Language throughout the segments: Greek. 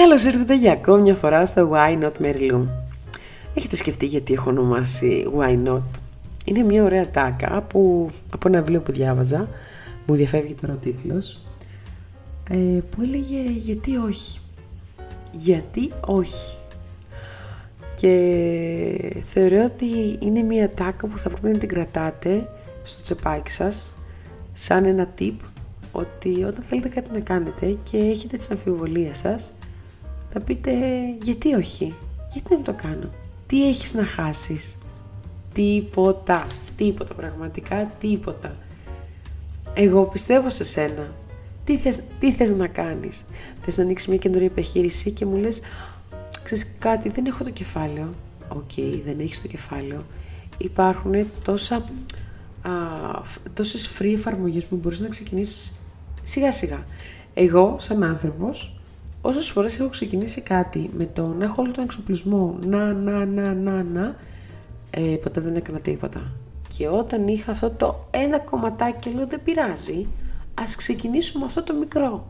Καλώς ήρθατε για ακόμη μια φορά στο Why Not Mary Lou. Έχετε σκεφτεί γιατί έχω ονομάσει Why Not; Είναι μια ωραία τάκα που από ένα βιβλίο που διάβαζα, μου διαφεύγει τώρα ο τίτλος, ε, που έλεγε γιατί όχι. Γιατί όχι. Και θεωρώ ότι είναι μια τάκα που θα πρέπει να την κρατάτε στο τσεπάκι σας σαν ένα tip ότι όταν θέλετε κάτι να κάνετε και έχετε τις αμφιβολίες σας θα πείτε γιατί όχι, γιατί να το κάνω, τι έχεις να χάσεις, τίποτα, τίποτα πραγματικά, τίποτα. Εγώ πιστεύω σε σένα. Τι θες, τι θες να κάνεις; Θες να ανοίξεις μια καινούργια επιχείρηση και μου λες, ξέρεις κάτι, δεν έχω το κεφάλαιο. Οκ, δεν έχεις το κεφάλαιο. Υπάρχουν τόσα, α, τόσες free εφαρμογές που μπορείς να ξεκινήσεις σιγά σιγά. Εγώ, σαν άνθρωπος, όσες φορές έχω ξεκινήσει κάτι με το να έχω όλο τον εξοπλισμό, να, να, να, να, να, ε, ποτέ δεν έκανα τίποτα. Και όταν είχα αυτό το ένα κομματάκι, λέω δεν πειράζει, ας ξεκινήσουμε αυτό το μικρό.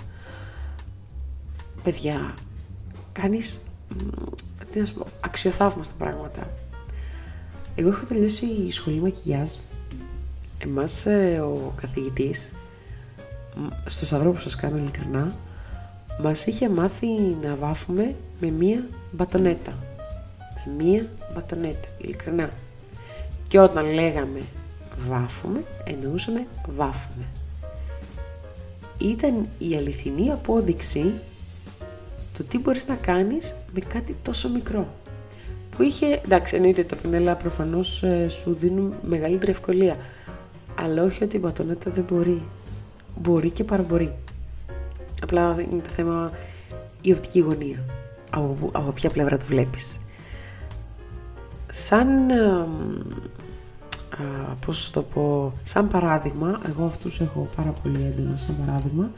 Παιδιά, κάνεις, τι να σου πω, αξιοθαύμαστα πράγματα. Εγώ έχω τελειώσει η σχολή μακιγιάζ. Εμάς ε, ο καθηγητής, στο σταυρό που σας κάνω ειλικρινά, μας είχε μάθει να βάφουμε με μία μπατονέτα. Με μία μπατονέτα, ειλικρινά. Και όταν λέγαμε βάφουμε, εννοούσαμε βάφουμε. Ήταν η αληθινή απόδειξη το τι μπορείς να κάνεις με κάτι τόσο μικρό. Που είχε, εντάξει εννοείται τα πινέλα προφανώς ε, σου δίνουν μεγαλύτερη ευκολία. Αλλά όχι ότι η μπατονέτα δεν μπορεί. Μπορεί και παραμπορεί. Απλά είναι το θέμα η οπτική γωνία. Από, από ποια πλευρά το βλέπεις. Σαν, α, πώς το πω, σαν παράδειγμα, εγώ αυτούς έχω πάρα πολύ έντονα σαν παράδειγμα,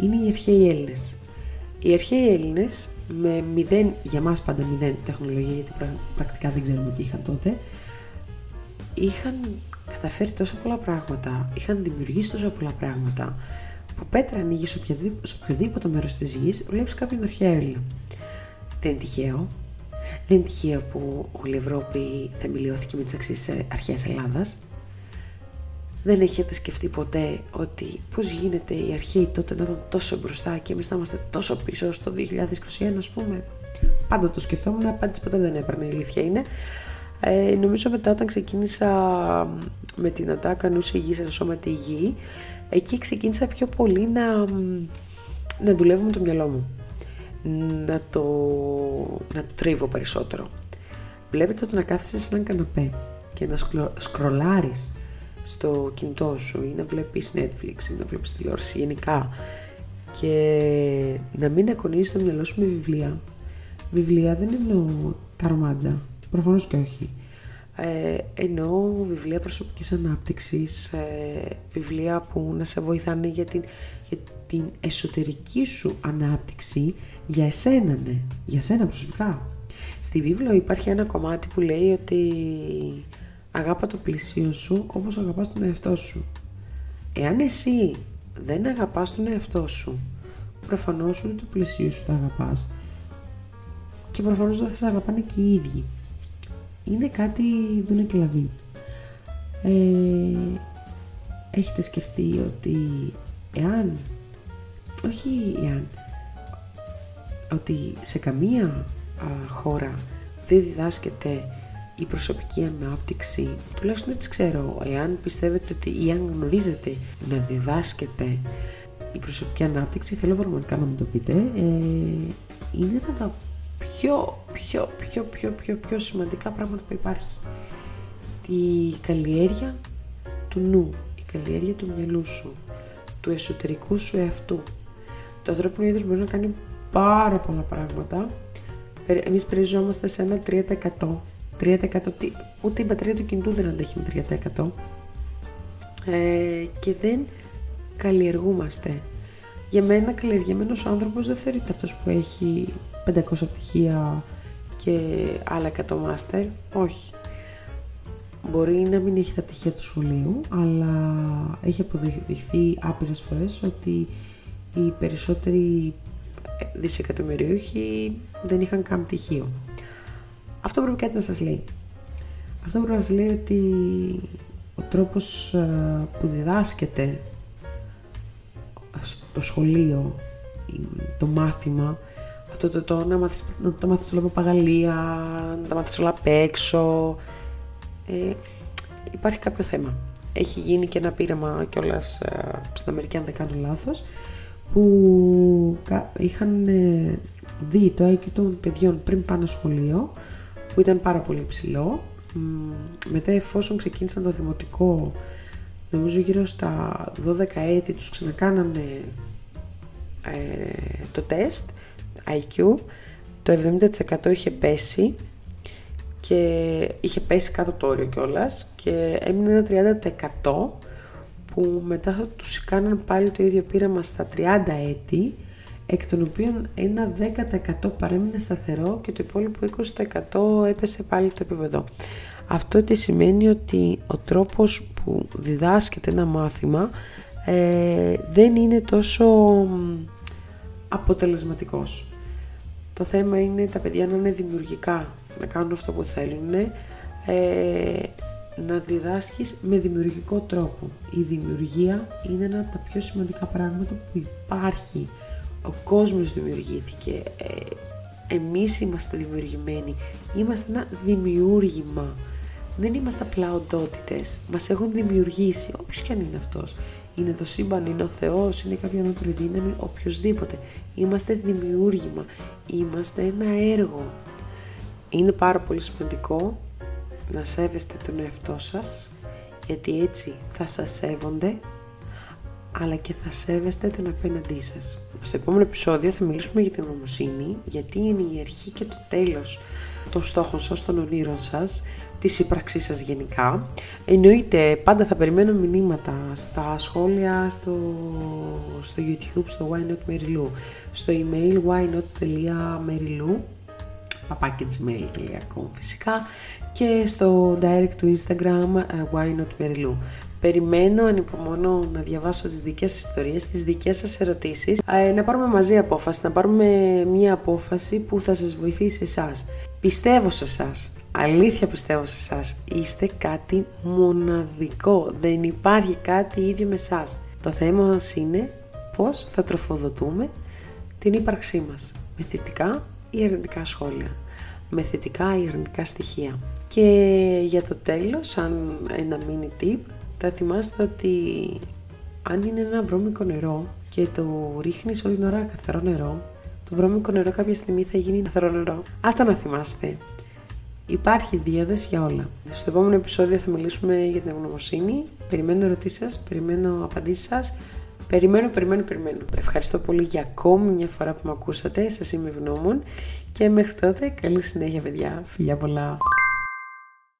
είναι οι αρχαίοι Έλληνες. Οι αρχαίοι Έλληνες με μηδέν, για μας πάντα μηδέν τεχνολογία, γιατί πρακτικά δεν ξέρουμε τι είχαν τότε, είχαν καταφέρει τόσα πολλά πράγματα, είχαν δημιουργήσει τόσα πολλά πράγματα, που πέτρα ανοίγει σε οποιοδήποτε, σε οποιοδήποτε μέρος της γης, βλέπει κάποιον αρχαίο Έλληνα. Δεν είναι τυχαίο. Δεν είναι τυχαίο που όλη η Ευρώπη θεμελιώθηκε με τις αξίες αρχαίας Ελλάδας. Δεν έχετε σκεφτεί ποτέ ότι πώς γίνεται οι αρχαίοι τότε να ήταν τόσο μπροστά και εμείς να είμαστε τόσο πίσω στο 2021, ας πούμε; Πάντα το σκεφτόμουν, απάντηση ποτέ δεν έπαιρνε, η αλήθεια είναι. Ε, νομίζω μετά όταν ξεκίνησα με την Ατάκα νους υγιής τη γη, εκεί ξεκίνησα πιο πολύ να, να δουλεύω με το μυαλό μου. Να το, να το τρίβω περισσότερο. Βλέπετε ότι να κάθεσαι σε έναν καναπέ και να σκρολάρει σκρολάρεις στο κινητό σου ή να βλέπεις Netflix ή να βλέπεις τηλεόραση γενικά και να μην ακονίζεις το μυαλό σου με βιβλία. Βιβλία δεν εννοώ τα ρομάτζα, προφανώς και όχι. Ε, εννοώ βιβλία προσωπικής ανάπτυξης, ε, βιβλία που να σε βοηθάνε για την, για την εσωτερική σου ανάπτυξη, για εσένα ναι, για σένα προσωπικά. Στη βίβλο υπάρχει ένα κομμάτι που λέει ότι αγάπα το πλησίο σου όπως αγαπάς τον εαυτό σου. Εάν εσύ δεν αγαπάς τον εαυτό σου, προφανώς ούτε το πλησίο σου το αγαπάς και προφανώς δεν θα σε αγαπάνε και οι ίδιοι είναι κάτι δούνε και λαβή. Ε, έχετε σκεφτεί ότι εάν, όχι εάν, ότι σε καμία χώρα δεν διδάσκεται η προσωπική ανάπτυξη, τουλάχιστον έτσι ξέρω, εάν πιστεύετε ότι ή αν γνωρίζετε να διδάσκεται η προσωπική ανάπτυξη, θέλω πραγματικά να μου το πείτε, ε, είναι να πιο, πιο, πιο, πιο, πιο, πιο σημαντικά πράγματα που υπάρχει. Η καλλιέργεια του νου, η καλλιέργεια του μυαλού σου, του εσωτερικού σου εαυτού. Το ανθρώπινο είδος μπορεί να κάνει πάρα πολλά πράγματα. Εμείς περιζόμαστε σε ένα 3%. 3% ούτε η μπαταρία του κινητού δεν αντέχει με 3%. Ε, και δεν καλλιεργούμαστε. Για μένα καλλιεργημένος άνθρωπος δεν θεωρείται αυτός που έχει 500 πτυχία και άλλα 100 μάστερ. Όχι. Μπορεί να μην έχει τα πτυχία του σχολείου, αλλά έχει αποδειχθεί άπειρες φορές ότι οι περισσότεροι δισεκατομμυριούχοι δεν είχαν καν πτυχίο. Αυτό πρέπει κάτι να σας λέει. Αυτό πρέπει να σας λέει ότι ο τρόπος ε, που διδάσκεται στο σχολείο το μάθημα αυτό το, το να, μάθεις, να τα μάθεις όλα από παγαλία, να τα μάθεις όλα απ' έξω. Ε, υπάρχει κάποιο θέμα. Έχει γίνει και ένα πείραμα κιόλας ε, στην Αμερική αν δεν κάνω λάθος που είχαν ε, δει το IQ των παιδιών πριν πάνε σχολείο που ήταν πάρα πολύ ψηλό μετά εφόσον ξεκίνησαν το δημοτικό νομίζω γύρω στα 12 έτη τους ξανακάνανε ε, το τεστ IQ το 70% είχε πέσει και είχε πέσει κάτω το όριο κιόλας και έμεινε ένα 30% που μετά θα τους κάναν πάλι το ίδιο πείραμα στα 30 έτη εκ των οποίων ένα 10% παρέμεινε σταθερό και το υπόλοιπο 20% έπεσε πάλι το επίπεδο. Αυτό τι σημαίνει ότι ο τρόπος που διδάσκεται ένα μάθημα ε, δεν είναι τόσο αποτελεσματικός. Το θέμα είναι τα παιδιά να είναι δημιουργικά, να κάνουν αυτό που θέλουν, ε, να διδάσκεις με δημιουργικό τρόπο. Η δημιουργία είναι ένα από τα πιο σημαντικά πράγματα που υπάρχει. Ο κόσμος δημιουργήθηκε. Ε, εμείς είμαστε δημιουργημένοι. Είμαστε ένα δημιούργημα. Δεν είμαστε απλά οντότητες. Μας έχουν δημιουργήσει, όποιος και αν είναι αυτός. Είναι το σύμπαν, είναι ο Θεός, είναι κάποια ανώτερη δύναμη, οποιοδήποτε. Είμαστε δημιούργημα. Είμαστε ένα έργο. Είναι πάρα πολύ σημαντικό να σέβεστε τον εαυτό σας, γιατί έτσι θα σας σέβονται, αλλά και θα σέβεστε τον απέναντί σας. Στο επόμενο επεισόδιο θα μιλήσουμε για την νομοσύνη, γιατί είναι η αρχή και το τέλος των στόχων σας, των ονείρων σας, της ύπραξής σας γενικά. Εννοείται, πάντα θα περιμένω μηνύματα στα σχόλια, στο, στο YouTube, στο why not Mary στο email whynot.marylu papaketsmail.com φυσικά και στο direct του Instagram uh, why not Mary Περιμένω, ανυπομονώ να διαβάσω τις δικές σας ιστορίες, τις δικές σας ερωτήσεις, ε, να πάρουμε μαζί απόφαση, να πάρουμε μία απόφαση που θα σας βοηθήσει εσάς. Πιστεύω σε εσάς, αλήθεια πιστεύω σε εσάς, είστε κάτι μοναδικό, δεν υπάρχει κάτι ίδιο με εσάς. Το θέμα μας είναι πώς θα τροφοδοτούμε την ύπαρξή μας, με θετικά ή αρνητικά σχόλια, με θετικά ή αρνητικά στοιχεία. Και για το τέλος, σαν ένα mini tip, θα θυμάστε ότι αν είναι ένα βρώμικο νερό και το ρίχνεις όλη την ώρα καθαρό νερό, το βρώμικο νερό κάποια στιγμή θα γίνει καθαρό νερό. Αυτό να θυμάστε. Υπάρχει διάδοση για όλα. Στο επόμενο επεισόδιο θα μιλήσουμε για την ευγνωμοσύνη. Περιμένω ερωτήσεις σας, περιμένω απαντήσεις σας. Περιμένω, περιμένω, περιμένω. Ευχαριστώ πολύ για ακόμη μια φορά που με ακούσατε. Σας είμαι ευγνώμων. Και μέχρι τότε, καλή συνέχεια, παιδιά. Φιλιά πολλά.